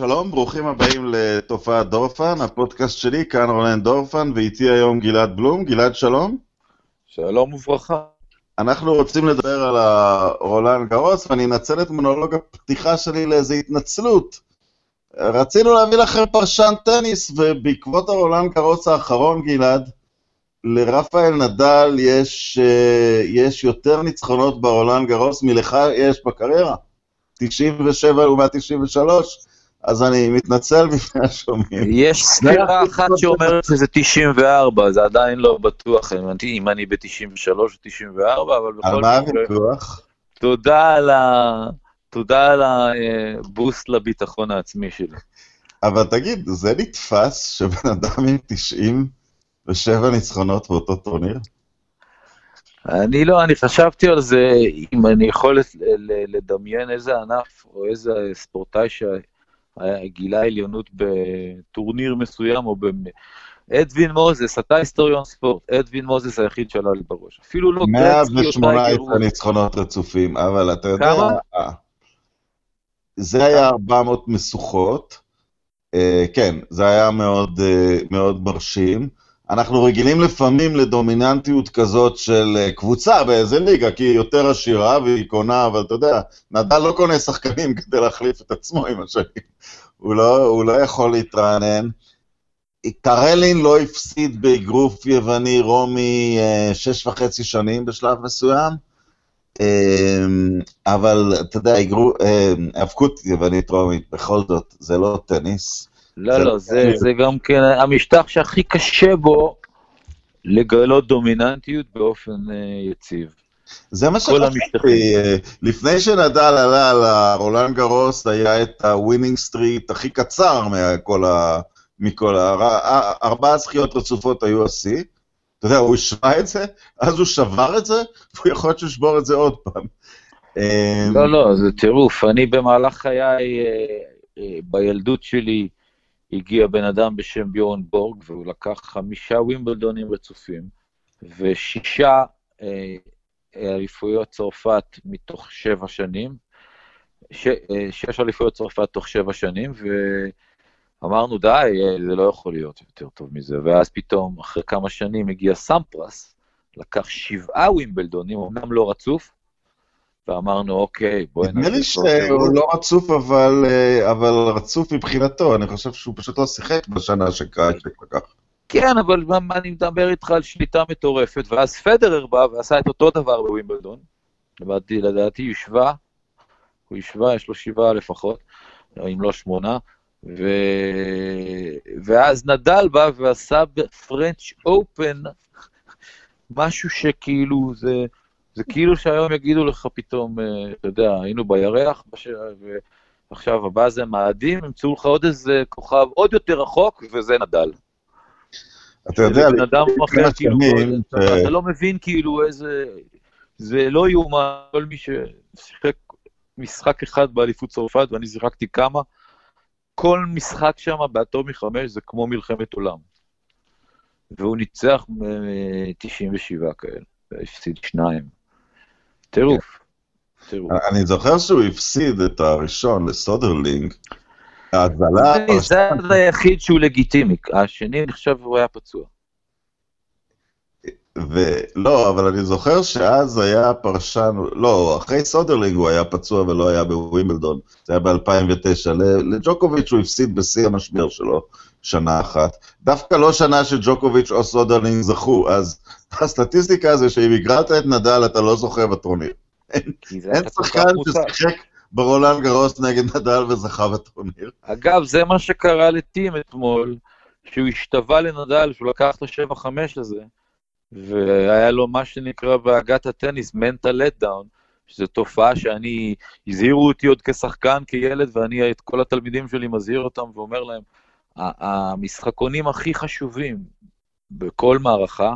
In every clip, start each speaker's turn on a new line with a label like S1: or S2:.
S1: שלום, ברוכים הבאים לתופעת דורפן, הפודקאסט שלי, כאן רונן דורפן, ואיתי היום גלעד בלום. גלעד, שלום.
S2: שלום וברכה.
S1: אנחנו רוצים לדבר על הרולאן גארוס, ואני אנצל את מונולוג הפתיחה שלי לאיזו התנצלות. רצינו להביא לכם פרשן טניס, ובעקבות הרולאן גארוס האחרון, גלעד, לרפאל נדאל יש, אה, יש יותר ניצחונות ברולאן גארוס משלך יש בקריירה. 97 לעומת 93, אז אני מתנצל בפני השומעים.
S2: יש ספירה אחת שאומרת שזה 94, זה עדיין לא בטוח אם אני ב-93 או 94, אבל בכל
S1: מקרה... על מה הוויכוח?
S2: תודה על ה... תודה על הבוסט לביטחון העצמי שלי.
S1: אבל תגיד, זה נתפס שבן אדם עם 97 ניצחונות באותו טורניר?
S2: אני לא, אני חשבתי על זה, אם אני יכול לדמיין איזה ענף או איזה ספורטאי שגילה עליונות בטורניר מסוים או ב... אדווין מוזס, אתה היסטוריון ספורט, אדווין מוזס היחיד שעלה לי בראש. אפילו לא
S1: גרצקי 118 ניצחונות רצופים, אבל אתה יודע... כמה? זה היה 400 משוכות. אה, כן, זה היה מאוד, אה, מאוד מרשים. אנחנו רגילים לפעמים לדומיננטיות כזאת של אה, קבוצה באיזה ליגה, כי היא יותר עשירה והיא קונה, אבל אתה יודע, נדל לא קונה שחקנים כדי להחליף את עצמו עם השנים. הוא לא, הוא לא יכול להתרענן. קרלין לא הפסיד באגרוף יווני רומי אה, שש וחצי שנים בשלב מסוים, אה, אבל אתה יודע, האבקות יוונית רומית, בכל זאת, זה לא טניס.
S2: לא, לא, זה, זה גם כן המשטח שהכי קשה בו לגלות דומיננטיות באופן אה, יציב.
S1: זה מה שחשבתי, אה, לפני שנדל עלה על הרולנד גרוס, היה את ה winning streak הכי קצר מכל ה... מכל ה... ארבעה זכיות רצופות היו השיא. אתה יודע, הוא השווה את זה, אז הוא שבר את זה, והוא יכול להיות שישבור את זה עוד פעם.
S2: לא, לא, זה טירוף. אני במהלך חיי, אה, בילדות שלי, הגיע בן אדם בשם ביורן בורג, והוא לקח חמישה ווימבלדונים רצופים, ושישה אה, אליפויות צרפת מתוך שבע שנים, ש, אה, שש אליפויות צרפת תוך שבע שנים, ואמרנו, די, אה, זה לא יכול להיות יותר טוב מזה. ואז פתאום, אחרי כמה שנים, הגיע סמפרס, לקח שבעה ווימבלדונים, אמנם לא רצוף, ואמרנו, אוקיי, בואי
S1: נעשה... נדמה לי שהוא לא רצוף, אבל, אה, אבל רצוף מבחינתו, אני חושב שהוא פשוט לא שיחק בשנה שקראצ'ק לקח.
S2: כן, אבל מה, אני מדבר איתך על שליטה מטורפת, ואז פדרר בא ועשה את אותו דבר בווימבלדון. לדעתי, לדעתי הוא השווה, הוא השווה, יש לו שבעה לפחות, אם לא שמונה, ו... ואז נדל בא ועשה בפרנץ' אופן משהו שכאילו זה... זה כאילו שהיום יגידו לך פתאום, אה, אתה יודע, היינו בירח, ועכשיו הבא זה מאדים, ימצאו לך עוד איזה כוכב עוד יותר רחוק, וזה נדל.
S1: אתה יודע,
S2: בן אדם אחר, כאילו, אתה לא מבין כאילו איזה... זה לא יאומן, כל מי ששיחק משחק אחד באליפות צרפת, ואני שיחקתי כמה, כל משחק שם באטומי 5 זה כמו מלחמת עולם. והוא ניצח 97 אה, כאלה, והפסיד שניים. טירוף.
S1: אני זוכר שהוא הפסיד את הראשון לסודרלינג. ההגבלה...
S2: זה היחיד שהוא לגיטימי, השני נחשב הוא היה פצוע.
S1: ולא, אבל אני זוכר שאז היה פרשן, לא, אחרי סודרלינג הוא היה פצוע ולא היה בווימבלדון, זה היה ב-2009. לג'וקוביץ' הוא הפסיד בשיא המשבר שלו שנה אחת. דווקא לא שנה שג'וקוביץ' או סודרלינג זכו, אז הסטטיסטיקה זה שאם הגרלת את נדל אתה לא זוכה בטורניר. אין שחקן ששיחק ברולנד גרוס נגד נדל וזכה בטורניר.
S2: אגב, זה מה שקרה לטים אתמול, שהוא השתווה לנדל, שהוא לקח את השבע חמש הזה, והיה לו מה שנקרא בעגת הטניס, mental letdown, שזו תופעה שאני, הזהירו אותי עוד כשחקן, כילד, ואני את כל התלמידים שלי מזהיר אותם ואומר להם, המשחקונים הכי חשובים בכל מערכה,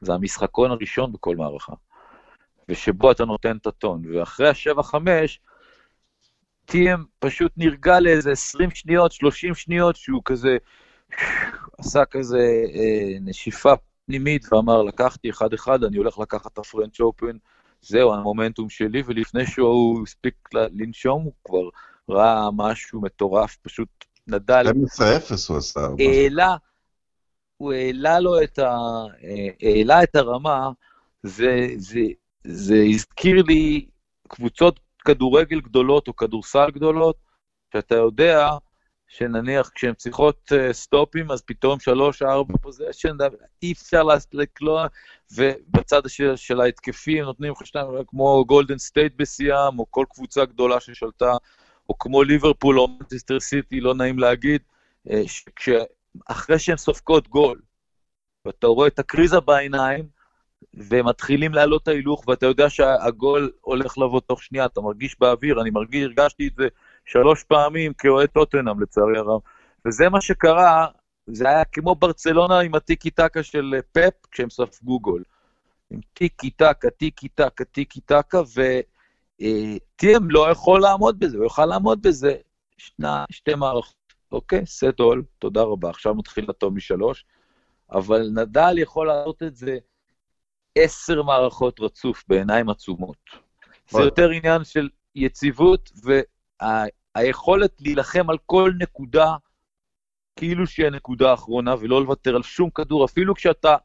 S2: זה המשחקון הראשון בכל מערכה, ושבו אתה נותן את הטון. ואחרי השבע חמש, טים פשוט נרגע לאיזה 20 שניות, 30 שניות, שהוא כזה, עשה כזה אה, נשיפה פנימית ואמר, לקחתי אחד-אחד, אני הולך לקחת את הפרנץ' אופן, זהו, המומנטום שלי, ולפני שהוא הספיק לנשום, הוא כבר ראה משהו מטורף, פשוט נדל
S1: 12-0 הוא עשה.
S2: העלה, הוא העלה לו את ה... אה, העלה את הרמה, זה, זה, זה הזכיר לי קבוצות כדורגל גדולות או כדורסל גדולות, שאתה יודע שנניח כשהן צריכות אה, סטופים, אז פתאום שלוש, ארבע possession, אי אפשר לקלוע, ובצד של, של ההתקפים נותנים לך שניים, כמו גולדן סטייט בשיאם, או כל קבוצה גדולה ששלטה, או כמו ליברפול או מנצ'סטר סיטי, לא נעים להגיד, אה, שאחרי שהן סופגות גול, ואתה רואה את הקריזה בעיניים, ומתחילים לעלות את ההילוך, ואתה יודע שהגול הולך לבוא תוך שנייה, אתה מרגיש באוויר, אני מרגיש, הרגשתי את זה שלוש פעמים כאוהד טוטנאם, לצערי הרב. וזה מה שקרה, זה היה כמו ברצלונה עם הטיקי טקה של פפ, כשהם ספגו גול. עם טיקי טקה, טיקי טקה, טיקי טקה, וטים לא יכול לעמוד בזה, הוא יוכל לעמוד בזה. שני, שתי מערכות. אוקיי, סט אול, תודה רבה, עכשיו מתחיל לטוב משלוש, אבל נדל יכול לעשות את זה עשר מערכות רצוף בעיניים עצומות. זה יותר עניין של יציבות והיכולת להילחם על כל נקודה כאילו שהיא הנקודה האחרונה ולא לוותר על שום כדור, אפילו כשאתה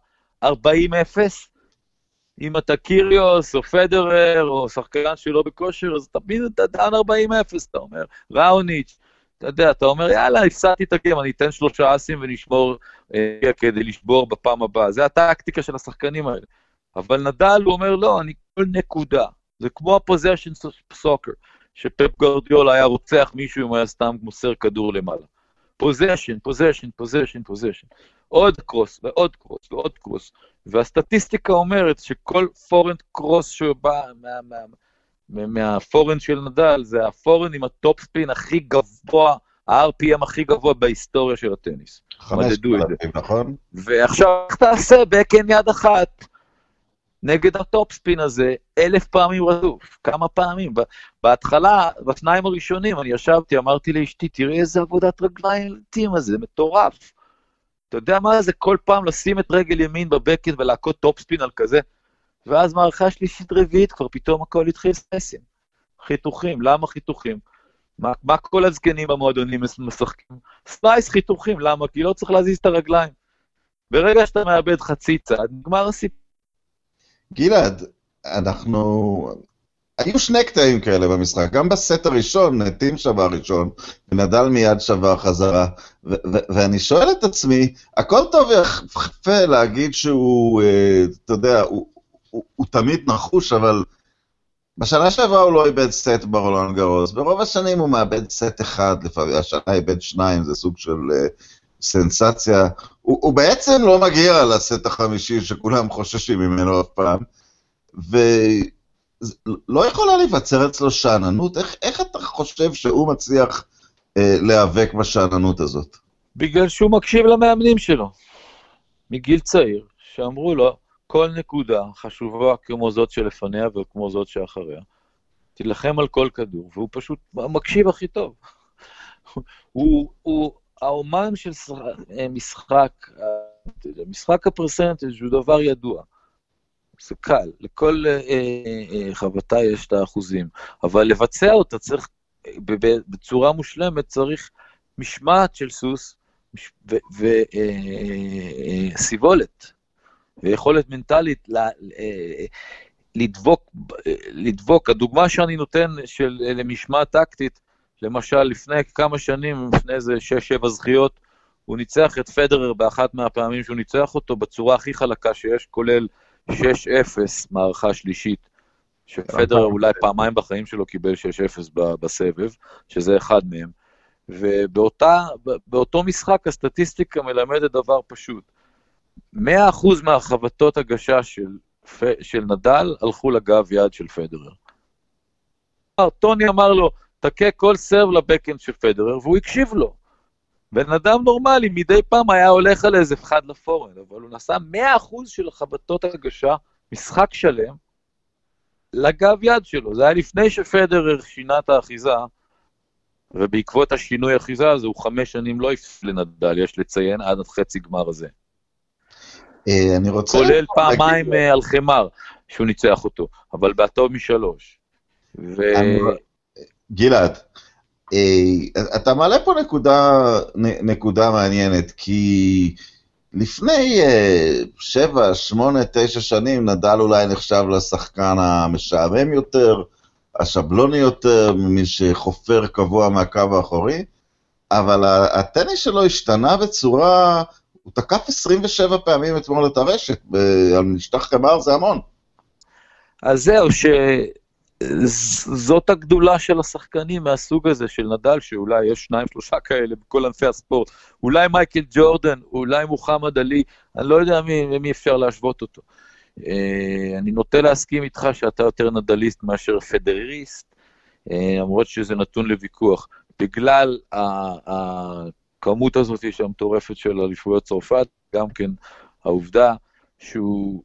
S2: 40-0, אם אתה קיריוס או פדרר או שחקן שלא בכושר, אז תמיד אתה דן 40-0, אתה אומר, ראוניץ', אתה יודע, אתה אומר, יאללה, הפסדתי את הגיים, אני אתן שלושה אסים ונשמור אה, כדי לשבור בפעם הבאה. זה הטקטיקה של השחקנים האלה. אבל נדל, הוא אומר, לא, אני כל נקודה. זה כמו ה possession soccer, שפפ גווארדיולה היה רוצח מישהו אם היה סתם מוסר כדור למעלה. possession, possession, possession, possession. עוד cross ועוד cross ועוד cross. והסטטיסטיקה אומרת שכל forehand cross שבא מה forehand של נדל, זה ה forehand עם ה topspin הכי גבוה, ה-RPM הכי גבוה בהיסטוריה של הטניס.
S1: חמש פעמים, נכון?
S2: ועכשיו, איך תעשה backhand יד אחת? נגד ה topspin הזה אלף פעמים רצוף, כמה פעמים. בהתחלה, בשניים הראשונים, אני ישבתי, אמרתי לאשתי, תראי איזה עבודת רגליים לטים הזה, מטורף. אתה יודע מה זה כל פעם לשים את רגל ימין ב backhand ולהכות topspin על כזה? ואז מערכה שלישית רביעית, כבר פתאום הכל התחיל סלייסים. חיתוכים, למה חיתוכים? מה, מה כל הזקנים במועדונים משחקים? slice חיתוכים, למה? כי לא צריך להזיז את הרגליים. ברגע שאתה מאבד חצי צד, נגמר הסיפור.
S1: גלעד, אנחנו... היו שני קטעים כאלה במשחק, גם בסט הראשון, טים שובר ראשון, ונדל מיד שובר חזרה, ו- ו- ואני שואל את עצמי, הכל טוב ויפה להגיד שהוא, אה, אתה יודע, הוא, הוא, הוא תמיד נחוש, אבל בשנה שעברה הוא לא איבד סט ברולנד גרוס, ברוב השנים הוא מאבד סט אחד, לפעמים השנה איבד שניים, זה סוג של uh, סנסציה. הוא, הוא בעצם לא מגיע לסט החמישי שכולם חוששים ממנו אף פעם, ולא יכולה להיווצר אצלו שאננות. איך, איך אתה חושב שהוא מצליח אה, להיאבק בשאננות הזאת?
S2: בגלל שהוא מקשיב למאמנים שלו, מגיל צעיר, שאמרו לו, כל נקודה חשובה כמו זאת שלפניה וכמו זאת שאחריה. תילחם על כל כדור, והוא פשוט מקשיב הכי טוב. הוא, הוא האומן של אה, משחק, אה, משחק הפרסנטג' הוא דבר ידוע. זה קל, לכל אה, אה, חבטה יש את האחוזים, אבל לבצע אותה צריך, בצורה מושלמת צריך משמעת של סוס וסיבולת, אה, ויכולת מנטלית לדבוק, לדבוק. הדוגמה שאני נותן של, למשמעת טקטית, למשל, לפני כמה שנים, לפני איזה 6-7 זכיות, הוא ניצח את פדרר באחת מהפעמים שהוא ניצח אותו בצורה הכי חלקה שיש, כולל 6-0 מערכה שלישית, שפדרר אולי פעמיים בחיים שלו קיבל 6-0 בסבב, שזה אחד מהם. ובאותו משחק הסטטיסטיקה מלמדת דבר פשוט. 100% מהחבטות הגשה של, של נדל הלכו לגב יד של פדרר. טוני אמר לו, תכה כל סרב לבקאנד של פדרר, והוא הקשיב לו. בן אדם נורמלי מדי פעם היה הולך על איזה אחד לפורן, אבל הוא נסע 100% של החבטות הגשה, משחק שלם, לגב יד שלו. זה היה לפני שפדרר שינה את האחיזה, ובעקבות השינוי אחיזה הזה הוא חמש שנים לא הפסיק לנדל, יש לציין, עד חצי גמר הזה.
S1: אה, אני רוצה...
S2: כולל פעמיים אה, על חמר, שהוא ניצח אותו, אבל בהטוב משלוש.
S1: ו... גלעד, אתה מעלה פה נקודה, נקודה מעניינת, כי לפני אה, שבע, שמונה, תשע שנים נדל אולי נחשב לשחקן המשעמם יותר, השבלוני יותר, ממי שחופר קבוע מהקו האחורי, אבל הטניס שלו השתנה בצורה, הוא תקף 27 פעמים אתמול את הרשת, על משטח קמר זה המון.
S2: אז זהו, שזאת הגדולה של השחקנים מהסוג הזה, של נדל, שאולי יש שניים, שלושה כאלה בכל ענפי הספורט. אולי מייקל ג'ורדן, אולי מוחמד עלי, אני לא יודע מי, מי אפשר להשוות אותו. אה, אני נוטה להסכים איתך שאתה יותר נדליסט מאשר פדריסט, אה, למרות שזה נתון לוויכוח. בגלל הכמות הזאת המטורפת של אליפויות צרפת, גם כן העובדה שהוא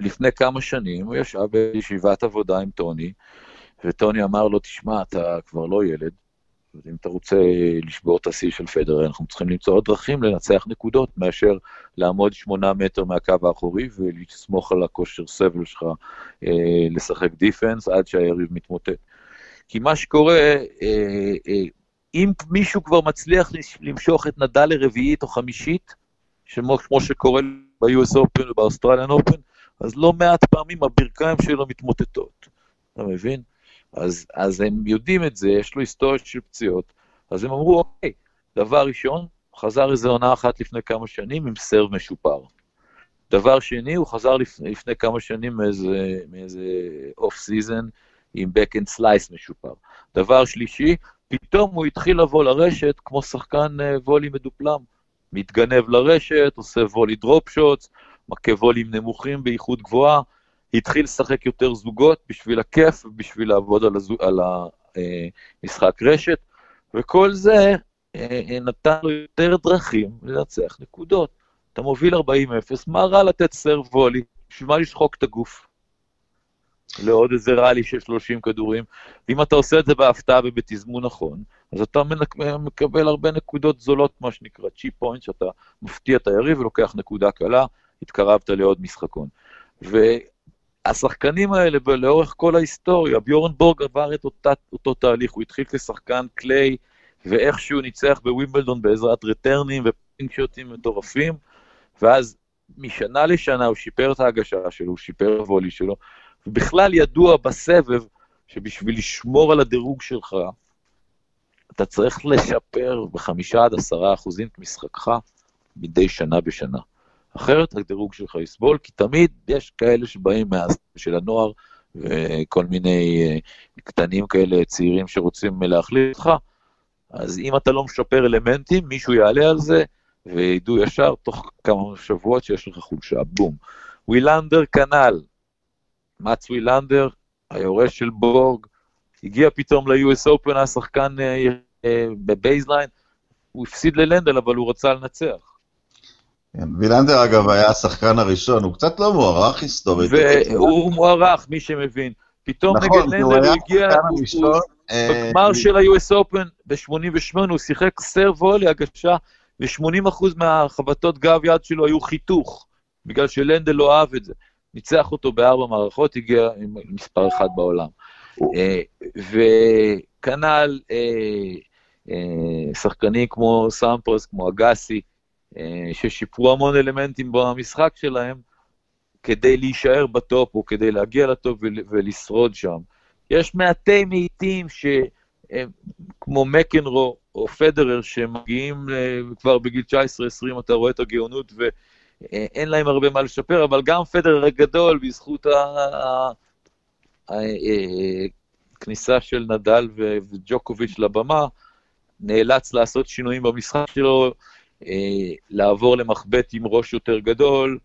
S2: לפני כמה שנים, הוא ישב בישיבת עבודה עם טוני, וטוני אמר לו, תשמע, אתה כבר לא ילד, אם אתה רוצה לשבור את השיא של פדר, אנחנו צריכים למצוא עוד דרכים לנצח נקודות מאשר לעמוד שמונה מטר מהקו האחורי ולסמוך על הכושר סבל שלך אה, לשחק defense עד שהיריב מתמוטט. כי מה שקורה, אה, אה, אם מישהו כבר מצליח למשוך את נדל לרביעית או חמישית, שמו, כמו שקורה ב-US Open וב Australian Open, אז לא מעט פעמים הברכיים שלו מתמוטטות, אתה מבין? אז, אז הם יודעים את זה, יש לו היסטוריה של פציעות, אז הם אמרו, אוקיי, דבר ראשון, חזר איזה עונה אחת לפני כמה שנים עם serve משופר. דבר שני, הוא חזר לפני, לפני כמה שנים מאיזה, off season עם backhand slice משופר. דבר שלישי, פתאום הוא התחיל לבוא לרשת כמו שחקן volley מדופלם. מתגנב לרשת, עושה volley drop shots, מכה וולים נמוכים באיכות גבוהה, התחיל לשחק יותר זוגות בשביל הכיף ובשביל לעבוד על, הזוג, על המשחק רשת, וכל זה אה, אה, נתן לו יותר דרכים לנצח נקודות. אתה מוביל 40-0, מה רע לתת serve volley? בשביל מה לשחוק את הגוף? לעוד איזה rally של 30 כדורים. ואם אתה עושה את זה בהפתעה ובתזמון נכון, אז אתה מקבל הרבה נקודות זולות, מה שנקרא cheap point, שאתה מפתיע את היריב ולוקח נקודה קלה, התקרבת לעוד משחקון. והשחקנים האלה, לאורך כל ההיסטוריה, ביורן בורג עבר את אותה, אותו תהליך, הוא התחיל כשחקן clay, ואיכשהו ניצח בווימבלדון בעזרת רטרנים ופינקשוטים מטורפים, ואז משנה לשנה הוא שיפר את ההגשה שלו, הוא שיפר וולי שלו, ובכלל ידוע בסבב שבשביל לשמור על הדירוג שלך, אתה צריך לשפר בחמישה עד עשרה אחוזים את משחקך מדי שנה בשנה. אחרת הדירוג שלך יסבול, כי תמיד יש כאלה שבאים מה... של הנוער, וכל מיני אה, קטנים כאלה, צעירים שרוצים להחליף אותך, אז אם אתה לא משפר אלמנטים, מישהו יעלה על זה, וידעו ישר תוך כמה שבועות שיש לך חולשה, בום. ווילנדר כנ"ל, מאץ ווילנדר, היורש של בורג, הגיע פתאום ל-US Open, היה שחקן אה, אה, ב baseline, הוא הפסיד ללנדל, אבל הוא רצה לנצח.
S1: כן, וילנדר אגב היה השחקן הראשון, הוא קצת לא מוערך היסטורית.
S2: והוא מוערך, מי שמבין. פתאום נכון, נגד לנדל הוא הגיע, בגמר אה, של ה-US Open ב-88 הוא שיחק סר וולי הגשה, ו-80% מהחבטות גב יד שלו היו חיתוך, בגלל שלנדל לא אהב את זה. ניצח אותו בארבע מערכות, הגיע עם מספר אחד בעולם. אה, וכנ"ל אה, שחקנים כמו סמפרס, כמו אגסי, ששיפרו המון אלמנטים במשחק שלהם כדי להישאר בטופ או כדי להגיע לטופ ולשרוד שם. יש מעטי מאיטים כמו מקנרו או פדרר שמגיעים אה, כבר בגיל 19-20, אתה רואה את הגאונות ואין להם הרבה מה לשפר, אבל גם פדרר הגדול, בזכות הכניסה אה, של נדל וג'וקוביץ' לבמה, נאלץ לעשות שינויים במשחק שלו, אה, לעבור למחבט עם ראש יותר גדול,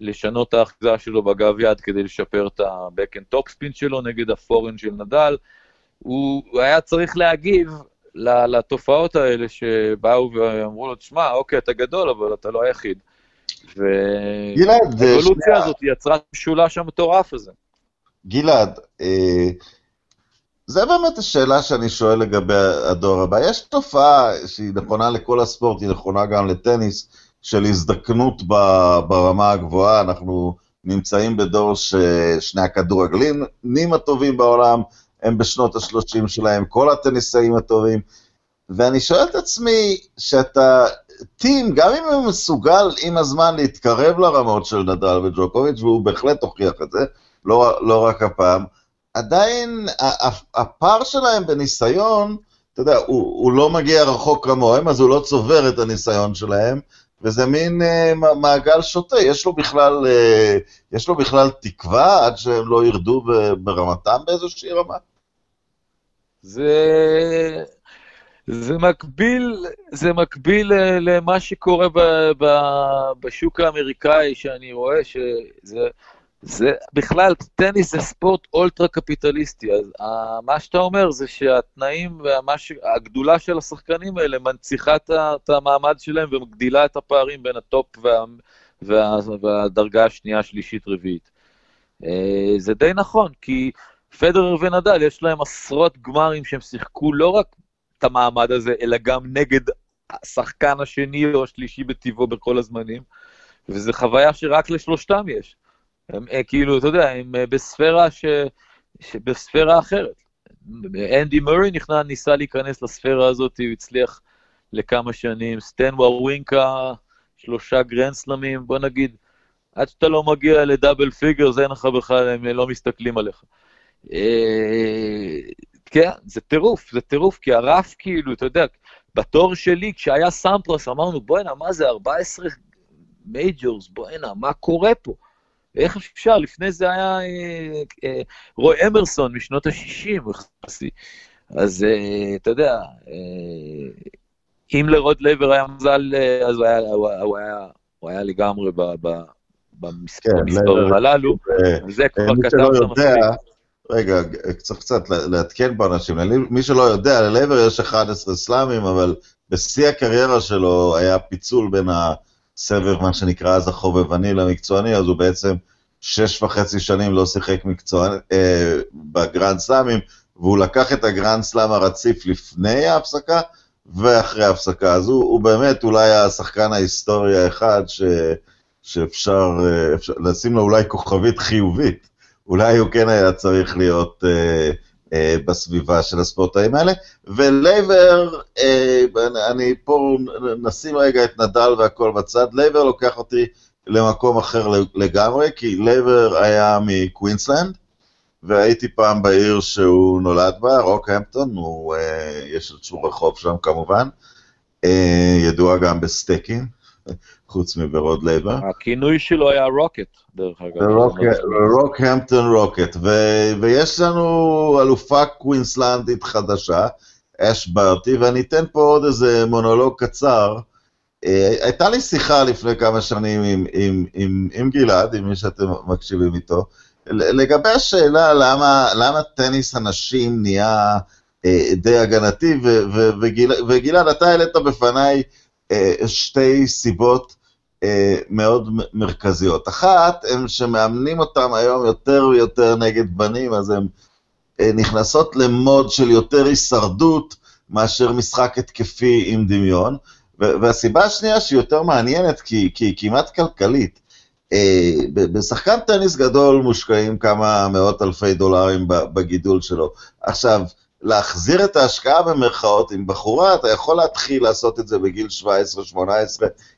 S2: לשנות את האחיזה שלו בגב יד כדי לשפר את ה-back and top spin שלו נגד הפורן של נדל. הוא, היה צריך להגיב לתופעות האלה שבאו ואמרו לו, תשמע, אוקיי, אתה גדול, אבל אתה לא היחיד. והאבולוציה הזאת יצרה את המשולש המטורף הזה.
S1: גלעד, אה, זה באמת השאלה שאני שואל לגבי הדור הבא. יש תופעה שהיא נכונה לכל הספורט, היא נכונה גם לטניס, של הזדקנות ברמה הגבוהה. אנחנו נמצאים בדור ששני הכדורגלנים הטובים בעולם, הם בשנות ה-30 שלהם, כל הטניסאים הטובים. ואני שואל את עצמי, שאתה, טים, גם אם הוא מסוגל עם הזמן להתקרב לרמות של נדל וג'וקוביץ', והוא בהחלט הוכיח את זה, לא, לא רק הפעם, עדיין הפער שלהם בניסיון, אתה יודע, הוא, הוא לא מגיע רחוק כמוהם, אז הוא לא צובר את הניסיון שלהם, וזה מין uh, מעגל שוטה, יש לו בכלל, uh, יש לו בכלל תקווה עד שהם לא ירדו ברמתם באיזושהי רמה?
S2: זה, זה מקביל, זה מקביל אה, למה שקורה ב, ב, בשוק האמריקאי, שאני רואה שזה... זה בכלל, טניס זה ספורט אולטרה קפיטליסטי, אז אה, מה שאתה אומר זה שהתנאים והגדולה של השחקנים האלה מנציחה את המעמד שלהם ומגדילה את הפערים בין ה top וה, וה, והדרגה השנייה, שלישית, רביעית. אה, זה די נכון, כי פדרר ונדל יש להם עשרות גמרים שהם שיחקו לא רק את המעמד הזה, אלא גם נגד השחקן השני או השלישי בטיבו בכל הזמנים, וזו חוויה שרק לשלושתם יש. הם אה, כאילו, אתה יודע, הם אה, בספירה ש... בספירה אחרת. אנדי מורי נכנע, ניסה להיכנס לספירה הזאת, הוא הצליח לכמה שנים. סטן ווארווינקה, שלושה גרנדסלמים, בוא נגיד, עד שאתה לא מגיע ל double figures, אין לך בכלל, הם לא מסתכלים עליך. אה, כן, זה טירוף, זה טירוף, כי הרף כאילו, אתה יודע, בתור שלי, כשהיה סאמפרס, אמרנו, בוא'נה, מה זה, 14 majors, בוא'נה, מה קורה פה? איך אפשר? לפני זה היה אה, אה, רוי אמרסון משנות ה-60, אז אה, אתה יודע, אה, אם לרוד לייבר היה מזל, אז הוא היה, הוא, הוא היה, הוא היה לגמרי ב, ב, במספרים כן, הללו,
S1: זה כבר כתב שם רגע, צריך קצת לעדכן פה אנשים. מי שלא יודע, ללייבר יש 11 סלאמים, אבל בשיא הקריירה שלו היה פיצול בין הסבב, מה שנקרא אז החובבני למקצועני, אז הוא בעצם שש וחצי שנים לא שיחק מקצועני אה, בגרנד סלאמים, והוא לקח את הגרנד סלאם הרציף לפני ההפסקה ואחרי ההפסקה. אז הוא, הוא באמת אולי השחקן ההיסטורי האחד ש, שאפשר אה, אפשר, לשים לו אולי כוכבית חיובית. אולי הוא כן היה צריך להיות אה, בסביבה של הספורטאים האלה. ולייבר, אה, אני פה נשים רגע את נדל והכל בצד, לייבר לוקח אותי למקום אחר לגמרי, כי לייבר היה מקווינסלנד, והייתי פעם בעיר שהוא נולד בה, רוקהמפטון, הוא, אה, יש איזשהו רחוב שם כמובן, אה, ידוע גם בסטייקים, חוץ מרוד לייבר.
S2: הכינוי שלו היה רוקט, דרך אגב.
S1: רוקהמפטון רוקט, ויש לנו אלופה קווינסלנדית חדשה, אש ברטי, ואני אתן פה עוד איזה מונולוג קצר. אה, הייתה לי שיחה לפני כמה שנים עם, עם, עם, עם גלעד, עם מי שאתם מקשיבים איתו, לגבי השאלה למה, למה טניס הנשים נהיה אה, די הגנתי, וגלעד, אתה העלית בפניי שתי סיבות אה, מאוד מרכזיות. אחת, הם שמאמנים אותם היום יותר ויותר נגד בנים, אז הן אה, נכנסות למוד של יותר הישרדות מאשר משחק התקפי עם דמיון. והסיבה השנייה שהיא יותר מעניינת, כי היא כמעט כלכלית, אה, בשחקן טניס גדול מושקעים כמה מאות אלפי דולרים בגידול שלו. עכשיו, להחזיר את ההשקעה במרכאות עם בחורה, אתה יכול להתחיל לעשות את זה בגיל 17-18,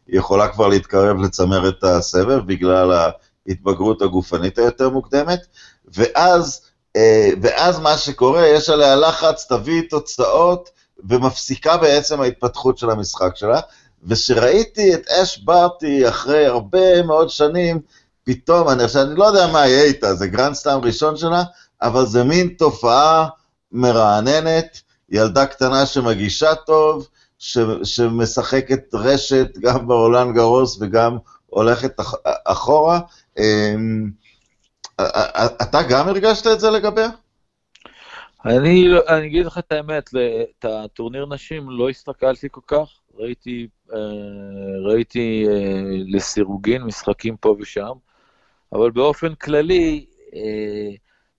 S1: היא יכולה כבר להתקרב לצמרת הסבב בגלל ההתבגרות הגופנית היותר מוקדמת, ואז, אה, ואז מה שקורה, יש עליה לחץ, תביא תוצאות, ומפסיקה בעצם ההתפתחות של המשחק שלה. וכשראיתי את אש ברטי אחרי הרבה מאוד שנים, פתאום, אני אני לא יודע מה יהיה איתה, זה גרנד סלאם ראשון שלה, אבל זה מין תופעה מרעננת, ילדה קטנה שמגישה טוב, ש, שמשחקת רשת גם בעולן גרוס וגם הולכת אח, אחורה. אמ, אתה גם הרגשת את זה לגביה?
S2: אני, אני אגיד לך את האמת, את הטורניר נשים לא הסתכלתי כל כך, ראיתי, אה, ראיתי אה, לסירוגין משחקים פה ושם, אבל באופן כללי, אה,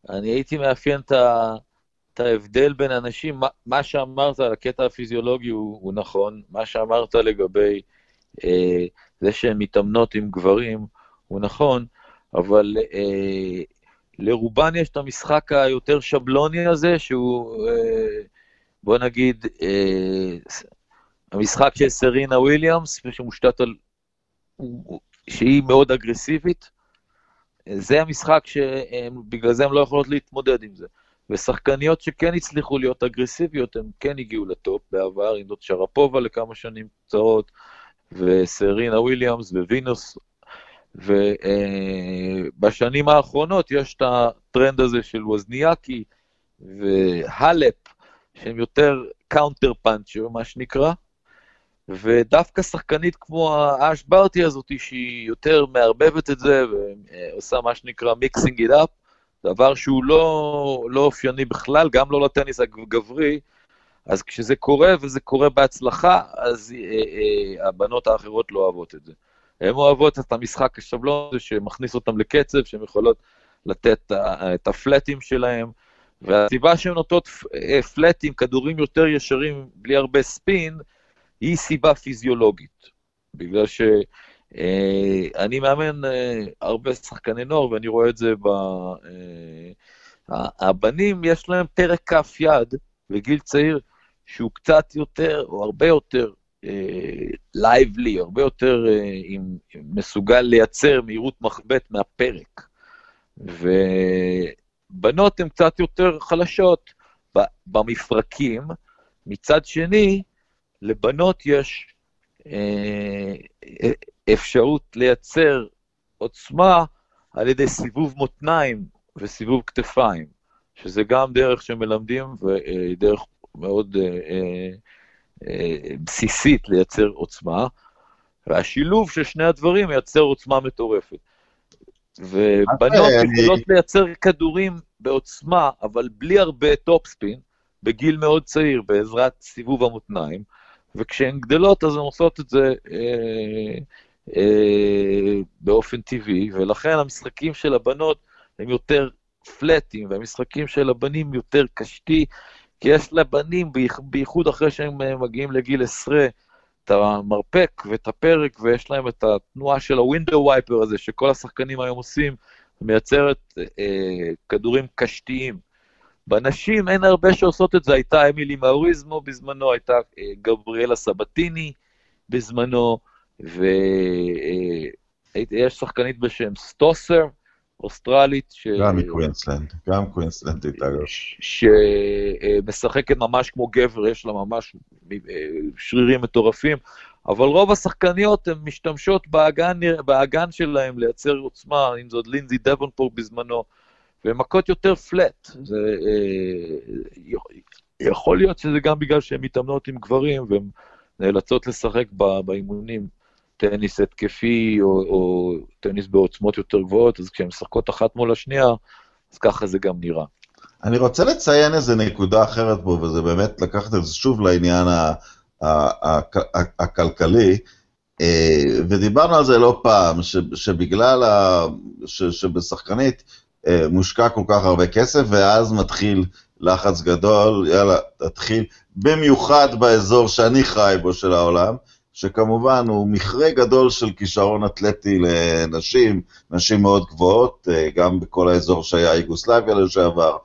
S2: אני הייתי מאפיין את ההבדל בין אנשים, מה, מה שאמרת על הקטע הפיזיולוגי הוא, הוא נכון, מה שאמרת לגבי זה שהן מתאמנות עם גברים הוא נכון, אבל לרובן יש את המשחק היותר שבלוני הזה, שהוא, אה, בוא נגיד, אה, המשחק של סרינה וויליאמס, שמושתת על... שהיא מאוד אגרסיבית. זה המשחק שבגלל זה הן לא יכולות להתמודד עם זה. ושחקניות שכן הצליחו להיות אגרסיביות, הן כן הגיעו לטופ בעבר, אם זאת שרפובה לכמה שנים קצרות, וסרינה וויליאמס ווינוס ובשנים האחרונות יש את הטרנד הזה של ווזניאקי והאלפ, שהם יותר counter puncher, מה שנקרא, ודווקא שחקנית כמו האש ברטי הזאת, שהיא יותר מערבבת את זה ועושה מה שנקרא מיקסינג איט אפ, דבר שהוא לא, לא אופייני בכלל, גם לא לטניס הגברי, אז כשזה קורה וזה קורה בהצלחה, אז אה, אה, הבנות האחרות לא אוהבות את זה. הן אוהבות את המשחק השבלון הזה שמכניס אותן לקצב, שהן יכולות לתת את הפלטים שלהן, והסיבה שהן נוטות אה, פלטים, כדורים יותר ישרים, בלי הרבה ספין, היא סיבה פיזיולוגית. בגלל שאני אה, מאמן אה, הרבה שחקני נוער, ואני רואה את זה ב... הבנים, יש להם פרק כף יד בגיל צעיר, שהוא קצת יותר, או הרבה יותר, לייבלי, הרבה יותר עם, מסוגל לייצר מהירות מחבט מהפרק. ובנות הן קצת יותר חלשות במפרקים. מצד שני, לבנות יש אפשרות לייצר עוצמה על ידי סיבוב מותניים וסיבוב כתפיים, שזה גם דרך שמלמדים ודרך מאוד uh, uh, בסיסית לייצר עוצמה, והשילוב של שני הדברים מייצר עוצמה מטורפת. ובנות יכולות לייצר כדורים בעוצמה, אבל בלי הרבה טופספין, בגיל מאוד צעיר, בעזרת סיבוב המותניים, וכשהן גדלות אז הן עושות את זה אה, אה, באופן טבעי, ולכן המשחקים של הבנות הם יותר פלטים, והמשחקים של הבנים יותר קשתי, כי יש לבנים, בייחוד אחרי שהם אה, מגיעים לגיל עשרה, את המרפק ואת הפרק, ויש להם את התנועה של ה window wiper הזה, שכל השחקנים היום עושים, מייצרת אה, כדורים קשתיים. בנשים אין הרבה שעושות את זה, הייתה אמילי מורסמו בזמנו, הייתה אה, גבריאלה סבטיני בזמנו, ויש אה, שחקנית בשם סטוסר, אוסטרלית. ש...
S1: גם מקווינסלנד, גם קווינסלנדית אגב.
S2: שמשחקת ממש כמו גבר, יש לה ממש אה, שרירים מטורפים, אבל רוב השחקניות הן משתמשות באגן, באגן שלהן לייצר עוצמה, אם זאת לינזי דבונפורט בזמנו, והן מכות יותר פלט. זה, אה, יכול להיות שזה גם בגלל שהן מתאמנות עם גברים והן נאלצות לשחק באימונים טניס התקפי או, או טניס בעוצמות יותר גבוהות, אז כשהן משחקות אחת מול השנייה, אז ככה זה גם נראה.
S1: אני רוצה לציין איזה נקודה אחרת פה, וזה באמת לקחת את זה שוב לעניין הכלכלי, אה, ודיברנו על זה לא פעם, שבגלל ה... שבשחקנית אה, מושקע כל כך הרבה כסף, ואז מתחיל לחץ גדול, יאללה, תתחיל, במיוחד באזור שאני חי בו של העולם, שכמובן הוא מכרה גדול של כישרון אתלטי לנשים, נשים מאוד גבוהות, אה, גם בכל האזור שהיה יוגוסלביה לשעבר,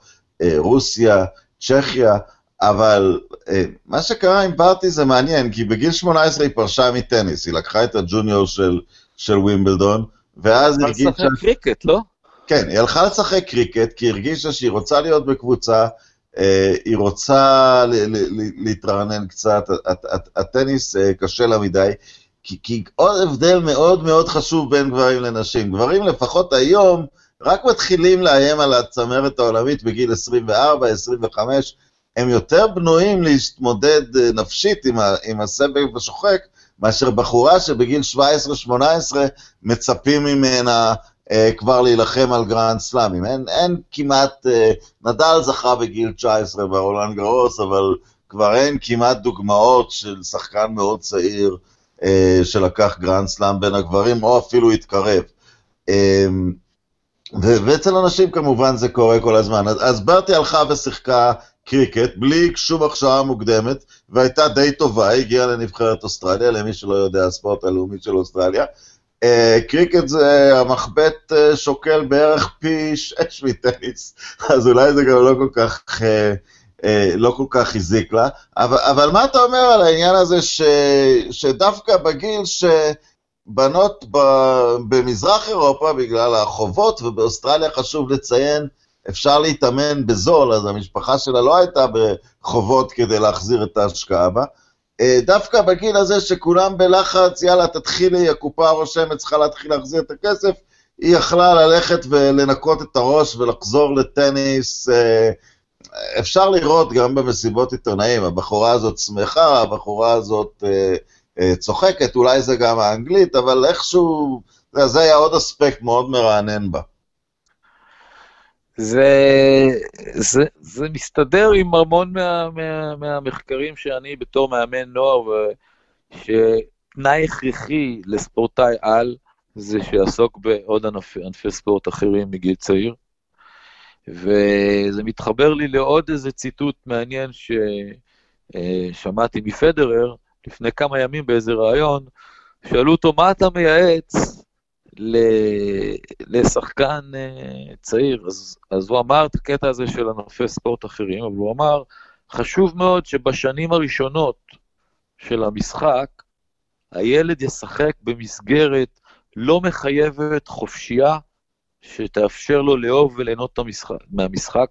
S1: אה, רוסיה, צ'כיה, אבל אה, מה שקרה עם ברטי זה מעניין, כי בגיל 18 היא פרשה מטניס, היא לקחה את הג'וניור של, של ווימבלדון, ואז היא
S2: הרגישה... היא לשחק קריקט, לא?
S1: כן, היא הלכה לשחק קריקט, כי היא הרגישה שהיא רוצה להיות בקבוצה, אה, היא רוצה להתרענן קצת, הטניס אה, קשה לה מדי, כי, כי עוד הבדל מאוד מאוד חשוב בין גברים לנשים. גברים לפחות היום רק מתחילים לאיים על הצמרת העולמית בגיל 24, 25, הם יותר בנויים להתמודד אה, נפשית עם, ה, עם הסבב השוחק, מאשר בחורה שבגיל 17-18 מצפים ממנה כבר להילחם על גרנד סלאמים. אין, אין כמעט, אה, נדל זכה בגיל 19 ברולנד גרוס, אבל כבר אין כמעט דוגמאות של שחקן מאוד צעיר אה, שלקח גרנד סלאם בין הגברים, או אפילו התקרב. אה, ואצל הנשים כמובן זה קורה כל הזמן. אז, אז ברטי הלכה ושיחקה קריקט בלי שום הכשרה מוקדמת, והייתה די טובה, הגיעה לנבחרת אוסטרליה, למי שלא יודע, הספורט הלאומי של אוסטרליה. אה, קריקט זה, המחבט אה, שוקל בערך פי שש מטניס, אז אולי זה גם לא כל כך, אה, לא כל כך הזיק לה. אבל, אבל מה אתה אומר על העניין הזה ש, שדווקא בגיל שבנות ב, במזרח אירופה, בגלל החובות, ובאוסטרליה חשוב לציין, אפשר להתאמן בזול, אז המשפחה שלה לא הייתה בחובות כדי להחזיר את ההשקעה בה. אה, דווקא בגיל הזה שכולם בלחץ, יאללה, תתחילי, הקופה הרושמת צריכה להתחיל להחזיר את הכסף, היא יכלה ללכת ולנקות את הראש ולחזור לטניס. אה, אפשר לראות גם במסיבות עיתונאים, הבחורה הזאת שמחה, הבחורה הזאת אה, צוחקת, אולי זה גם האנגלית, אבל איכשהו, זה היה עוד אספקט מאוד מרענן בה.
S2: זה, זה, זה מסתדר עם המון מה, מה, מהמחקרים שאני בתור מאמן נוער, שתנאי הכרחי לספורטאי על זה שיעסוק בעוד ענפי, ענפי ספורט אחרים מגיל צעיר. וזה מתחבר לי לעוד איזה ציטוט מעניין ששמעתי מפדרר לפני כמה ימים באיזה ראיון, שאלו אותו, מה אתה מייעץ לשחקן אה, צעיר, אז, אז הוא אמר את הקטע הזה של ענפי ספורט אחרים, אבל הוא אמר, חשוב מאוד שבשנים הראשונות של המשחק, הילד ישחק במסגרת לא מחייבת, חופשייה, שתאפשר לו לאהוב וליהנות המשחק, מהמשחק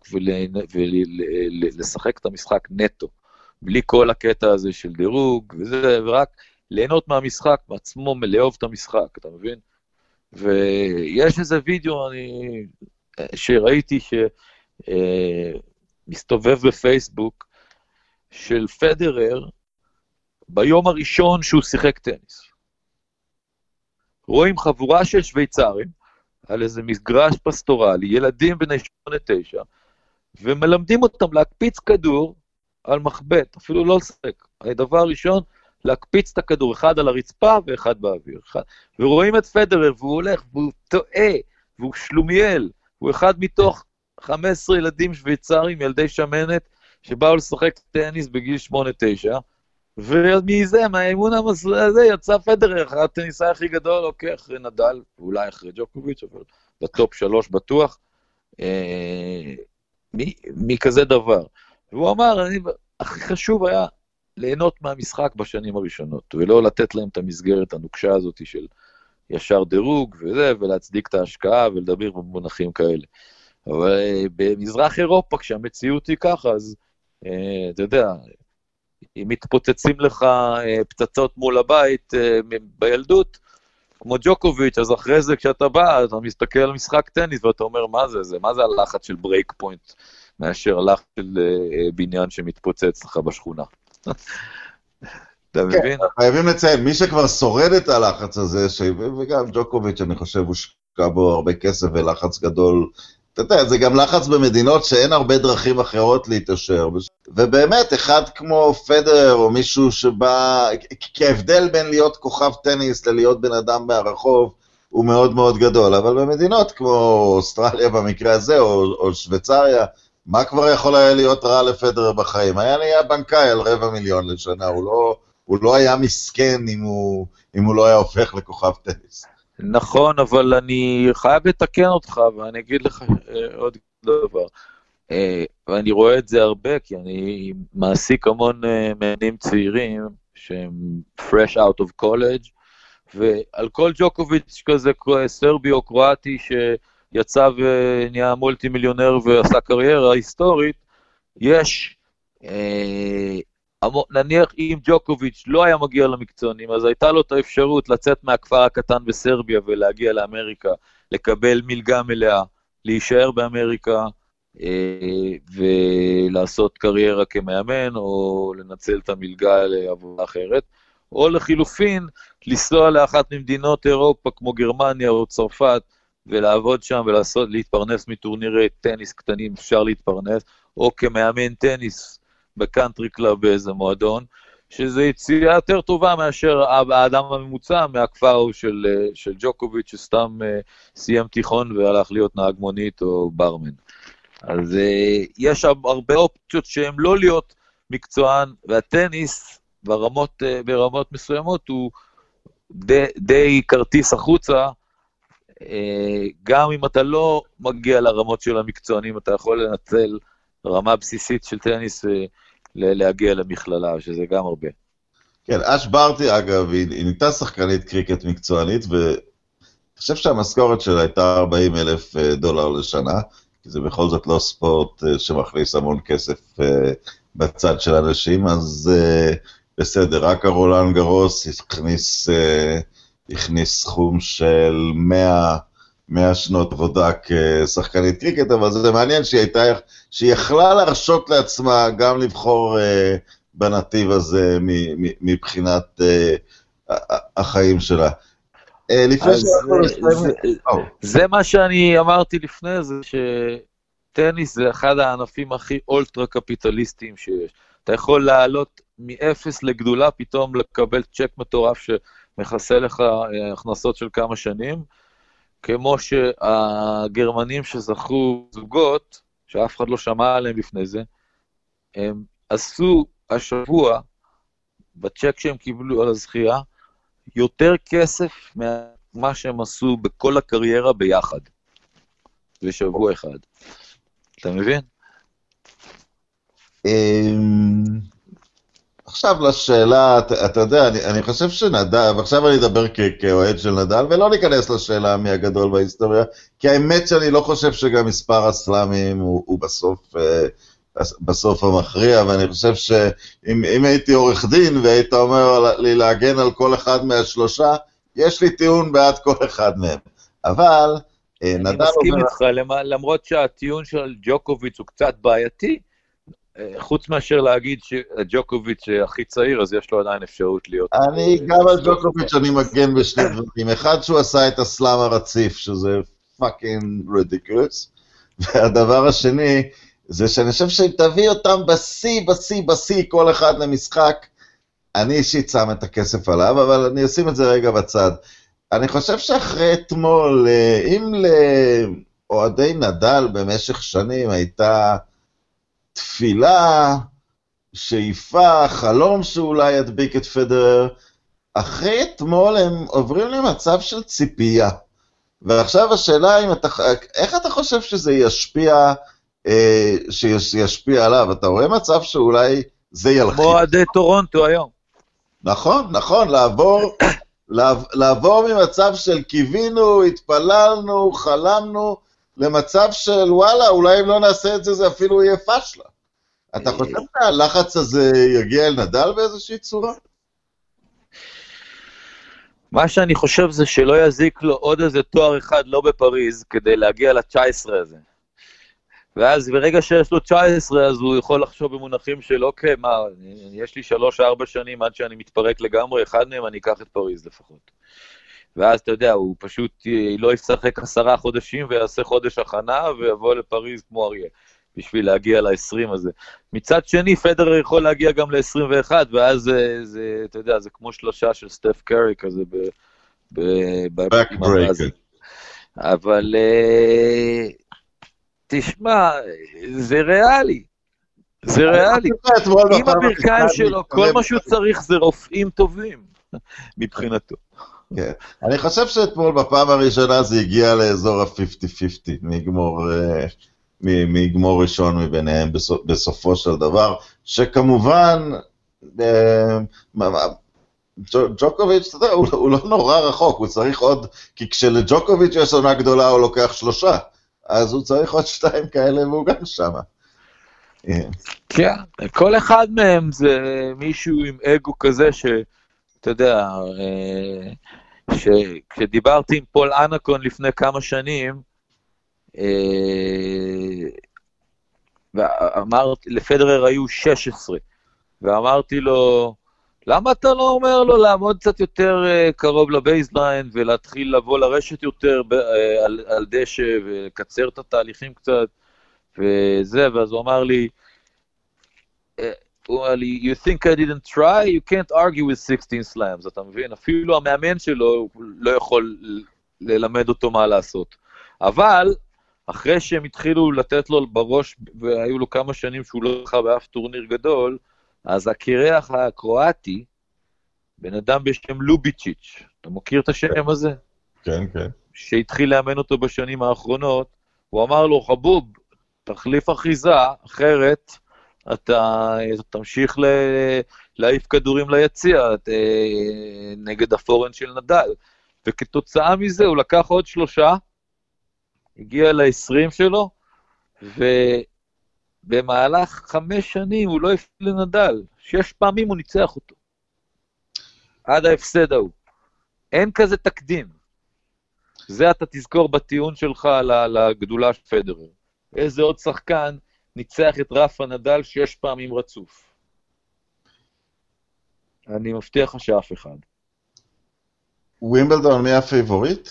S2: ולשחק את המשחק נטו, בלי כל הקטע הזה של דירוג וזה, ורק ליהנות מהמשחק, מעצמו, לאהוב את המשחק, אתה מבין? ויש איזה וידאו אני, שראיתי שמסתובב אה, בפייסבוק של פדרר ביום הראשון שהוא שיחק טניס. רואים חבורה של שוויצרים על איזה מגרש פסטורלי, ילדים בני שמונה תשע, ומלמדים אותם להקפיץ כדור על מחבט, אפילו לא לשחק. הדבר הראשון, להקפיץ את הכדור, אחד על הרצפה ואחד באוויר. אחד. ורואים את פדרר, והוא הולך, והוא טועה, והוא שלומיאל, הוא אחד מתוך 15 ילדים שוויצרים, ילדי שמנת, שבאו לשחק טניס בגיל 8-9, ומזה, מהאימון הזה, יצא פדרר, הטניסאי הכי גדול, אוקיי, אחרי נדל, ואולי אחרי ג'וקוביץ', אבל בטופ שלוש בטוח, אה, מי כזה דבר. והוא אמר, אני, הכי חשוב היה ליהנות מהמשחק בשנים הראשונות, ולא לתת להם את המסגרת הנוקשה הזאת של ישר דירוג וזה, ולהצדיק את ההשקעה ולדבר במונחים כאלה. אבל אה, במזרח אירופה, כשהמציאות היא ככה, אז אה, אתה יודע, אם מתפוצצים לך אה, פצצות מול הבית בילדות, כמו ג'וקוביץ', אז אחרי זה כשאתה בא, אתה מסתכל על משחק טניס ואתה אומר, מה זה, זה, מה זה הלחץ של break point, מאשר הלחץ של בניין שמתפוצץ לך בשכונה. אתה כן, מבין?
S1: חייבים לציין, מי שכבר שורד את הלחץ הזה, וגם ג'וקוביץ', אני חושב, הושקע בו הרבה כסף ולחץ גדול. אתה יודע, זה גם לחץ במדינות שאין הרבה דרכים אחרות להתעשר. ובאמת, אחד כמו פדר או מישהו שבא, כי ההבדל בין להיות כוכב טניס ללהיות בן אדם מהרחוב, הוא מאוד מאוד גדול, אבל במדינות כמו אוסטרליה במקרה הזה, או, או שוויצריה, מה כבר יכול היה להיות רע לפדר בחיים? היה נהיה בנקאי על רבע מיליון לשנה, הוא לא, הוא לא היה מסכן אם הוא, אם הוא לא היה הופך לכוכב טניס.
S2: נכון, אבל אני חייב לתקן אותך, ואני אגיד לך אה, עוד דבר. אה, ואני רואה את זה הרבה, כי אני מעסיק המון אה, מאמנים צעירים שהם fresh out of college, ועל כל ג'וקוביץ' כזה סרבי או קרואטי, ש... יצא ונהיה מולטי מיליונר ועשה קריירה היסטורית, יש, אה, נניח אם ג'וקוביץ' לא היה מגיע למקצוענים, אז הייתה לו את האפשרות לצאת מהכפר הקטן בסרביה ולהגיע לאמריקה, לקבל מלגה מלאה, להישאר באמריקה אה, ולעשות קריירה כמאמן, או לנצל את המלגה לעבודה אחרת. או לחילופין, לנסוע לאחת ממדינות אירופה כמו גרמניה או צרפת, ולעבוד שם ולעשות, להתפרנס מטורנירי טניס קטנים, אפשר להתפרנס, או כמאמן טניס ב country club באיזה מועדון, שזה יציאה יותר טובה מאשר האדם הממוצע מהכפר של, של ג'וקוביץ', שסתם אה, סיים תיכון והלך להיות נהג מונית או ברמן. אז אה, יש הרבה אופציות שהן לא להיות מקצוען, והטניס ברמות, ברמות מסוימות הוא, די, די כרטיס החוצה, אה, גם אם אתה לא מגיע לרמות של המקצוענים, אתה יכול לנצל רמה בסיסית של טניס אה, להגיע למכללה, שזה גם הרבה.
S1: כן, אש ברטי, אגב, היא, היא נהייתה שחקנית קריקט מקצוענית, ואני חושב שהמשכורת שלה הייתה 40 אלף אה, דולר לשנה, כי זה בכל זאת לא ספורט שמכניס המון כסף בצד של אנשים, אז בסדר, רק הרולן גרוס הכניס... הכניס סכום של 100, 100 שנות עבודה כשחקנית קריקט, אבל זה מעניין שהיא הייתה, שהיא יכלה להרשות לעצמה גם לבחור uh, בנתיב הזה מבחינת uh, החיים שלה.
S2: Uh, לפני שאנחנו נסיים... זה מה שאני אמרתי לפני זה, שטניס זה אחד הענפים הכי אולטרה קפיטליסטיים שיש. אתה יכול לעלות מאפס לגדולה, פתאום לקבל צ'ק מטורף. מכסה לך אה, הכנסות של כמה שנים, כמו שהגרמנים שזכו זוגות, שאף אחד לא שמע עליהם לפני זה, הם עשו השבוע, בצ'ק שהם קיבלו על הזכייה, יותר כסף ממה שהם עשו בכל הקריירה ביחד, בשבוע אחד. אתה מבין?
S1: עכשיו לשאלה, אתה, אתה יודע, אני, אני חושב שנדל, ועכשיו אני אדבר כ, כאוהד של נדל, ולא ניכנס לשאלה מי הגדול בהיסטוריה, כי האמת שאני לא חושב שגם מספר הסלאמים הוא, הוא בסוף, אה, בסוף המכריע, ואני חושב שאם הייתי עורך דין והיית אומר לי להגן על כל אחד מהשלושה, יש לי טיעון בעד כל אחד מהם. אבל,
S2: אה, נדל... אני מסכים איתך, למרות שהטיעון של ג'וקוביץ הוא קצת בעייתי, חוץ מאשר להגיד שג'וקוביץ' הכי צעיר, אז יש לו עדיין אפשרות להיות...
S1: אני, גם על ג'וקוביץ' אני מגן בשני דברים. אחד, שהוא עשה את הסלאם הרציף, שזה fucking ridiculous, והדבר השני, זה שאני חושב שאם תביא אותם בשיא, בשיא, בשיא, כל אחד למשחק, אני אישית שם את הכסף עליו, אבל אני אשים את זה רגע בצד. אני חושב שאחרי אתמול, אה, אם לאוהדי נדל במשך שנים הייתה... תפילה, שאיפה, חלום שאולי ידביק את פדרר. אחרי אתמול הם עוברים למצב של ציפייה. ועכשיו השאלה אם אתה, איך אתה חושב שזה ישפיע, אה, שישפיע עליו? אתה רואה מצב שאולי זה ילחיץ?
S2: כמו אוהדי טורונטו היום.
S1: נכון, נכון, לעבור, לעבור ממצב של קיווינו, התפללנו, חלמנו, למצב של וואלה, אולי אם לא נעשה את זה, זה אפילו יהיה פשלה. אתה חושב שהלחץ הזה יגיע אל נדל באיזושהי צורה?
S2: מה שאני חושב זה שלא יזיק לו עוד איזה תואר אחד לא בפריז כדי להגיע ל-19 הזה. ואז ברגע שיש לו 19, אז הוא יכול לחשוב במונחים של, אוקיי, מה, יש לי 3-4 שנים עד שאני מתפרק לגמרי, אחד מהם אני אקח את פריז לפחות. ואז אתה יודע, הוא פשוט אה, לא ישחק עשרה חודשים ויעשה חודש הכנה ויבוא לפריז כמו אריה, בשביל להגיע ל-20 הזה. מצד שני, פדרר יכול להגיע גם ל-21, ואז זה, זה, אתה יודע, זה כמו שלושה של סטף קרי כזה ב... ב...
S1: Back
S2: אבל uh, תשמע, זה ריאלי. זה ריאלי. עם הברכיים שלו, כל מה שהוא צריך זה רופאים טובים, מבחינתו.
S1: כן. אני חושב שאתמול בפעם הראשונה זה הגיע לאזור ה-50-50, מגמור, אה, מגמור ראשון מביניהם בסופו של דבר, שכמובן, אה, ג'וקוביץ', אתה יודע, הוא לא נורא רחוק, הוא צריך עוד, כי כשלג'וקוביץ' יש עונה גדולה הוא לוקח שלושה, אז הוא צריך עוד שתיים כאלה והוא גם שמה.
S2: כן, כל אחד מהם זה מישהו עם אגו כזה ש... אתה יודע, אה, כשדיברתי עם פול אנקון לפני כמה שנים, אה, ואמרתי, לפדרר היו 16, ואמרתי לו, למה אתה לא אומר לו לעמוד קצת יותר אה, קרוב ל baseline ולהתחיל לבוא לרשת יותר על, על דשא ולקצר את התהליכים קצת? וזה, ואז הוא אמר לי, הוא אמר לי, you think I didn't try? You can't argue with 16 slams, אתה מבין? אפילו המאמן שלו לא יכול ללמד אותו מה לעשות. אבל, אחרי שהם התחילו לתת לו בראש, והיו לו כמה שנים שהוא לא זכה באף טורניר גדול, אז הקרח הקרואטי בן אדם בשם לוביצ'יץ', אתה מכיר את השם הזה?
S1: כן, כן.
S2: שהתחיל לאמן אותו בשנים האחרונות, הוא אמר לו, חבוב, תחליף אחיזה, אחרת אתה, אתה תמשיך להעיף כדורים ליציע אה, נגד הפורן של נדל. וכתוצאה מזה הוא לקח עוד שלושה, הגיע ל-20 שלו, ובמהלך חמש שנים הוא לא הפסיד לנדל, שש פעמים הוא ניצח אותו. עד ההפסד ההוא. אין כזה תקדים. זה אתה תזכור בטיעון שלך לגדולה של פדרר. איזה עוד שחקן ניצח את רפה נדל שש פעמים רצוף. אני מבטיח לך שאף אחד.
S1: ווימבלדון, מי ה favorite?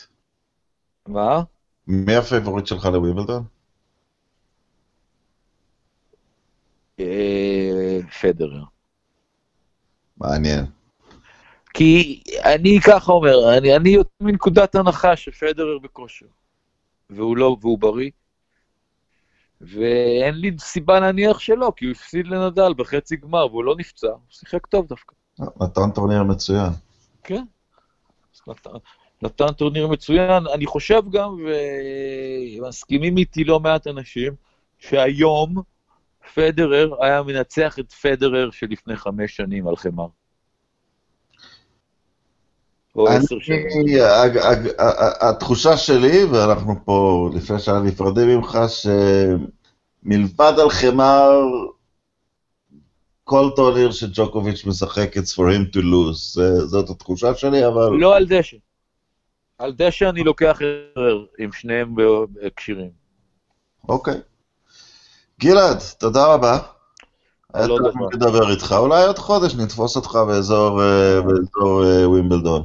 S2: מה?
S1: מי ה favorite שלך לווימבלדון?
S2: אה, פדרר.
S1: מעניין.
S2: כי אני ככה אומר, אני, אני יוצא מנקודת הנחה שפדרר בכושר, והוא לא, והוא בריא, ואין לי סיבה להניח שלא, כי הוא הפסיד לנדל בחצי גמר, והוא לא נפצע, הוא שיחק טוב דווקא.
S1: נתן טורניר מצוין.
S2: כן, נתן, נתן טורניר מצוין. אני חושב גם, ומסכימים איתי לא מעט אנשים, שהיום פדרר היה מנצח את פדרר שלפני חמש שנים על חמר. או עשר שנים.
S1: התחושה שלי, ואנחנו פה, לפני שאני נפרדים ממך, שמלבד על חמר, כל טורניר שג'וקוביץ' משחק, it's for him to lose. זה- זאת התחושה שלי, אבל...
S2: לא על דשא. על דשא אני לוקח ערער, עם שניהם כשירים.
S1: אוקיי. גלעד, תודה רבה. היה
S2: לא
S1: טוב
S2: דבר.
S1: לדבר איתך, אולי עוד חודש נתפוס אותך באזור אה, אה, ווימבלדון.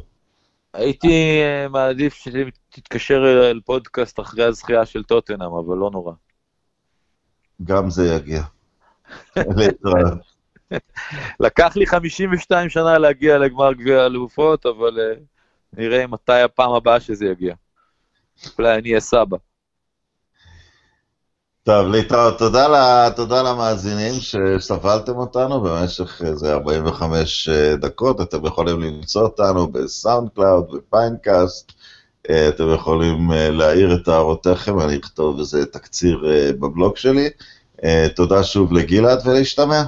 S2: הייתי אה, מעדיף שתתקשר אליי לפודקאסט אחרי הזכייה של טוטנאם, אבל לא נורא.
S1: גם זה יגיע.
S2: לקח לי 52 שנה להגיע לגמר גביע האלופות, אבל אה, נראה מתי הפעם הבאה שזה יגיע. אולי אני אהיה סבא.
S1: טוב, להתראות. תודה, ל, תודה למאזינים שסבלתם אותנו במשך איזה 45 דקות. אתם יכולים למצוא אותנו ב SoundCloud, ב Pinecast. אה, אתם יכולים אה, להעיר את הערותיכם, אני אכתוב איזה תקציר אה, בבלוג שלי. אה, תודה שוב לגלעד ולהשתמע.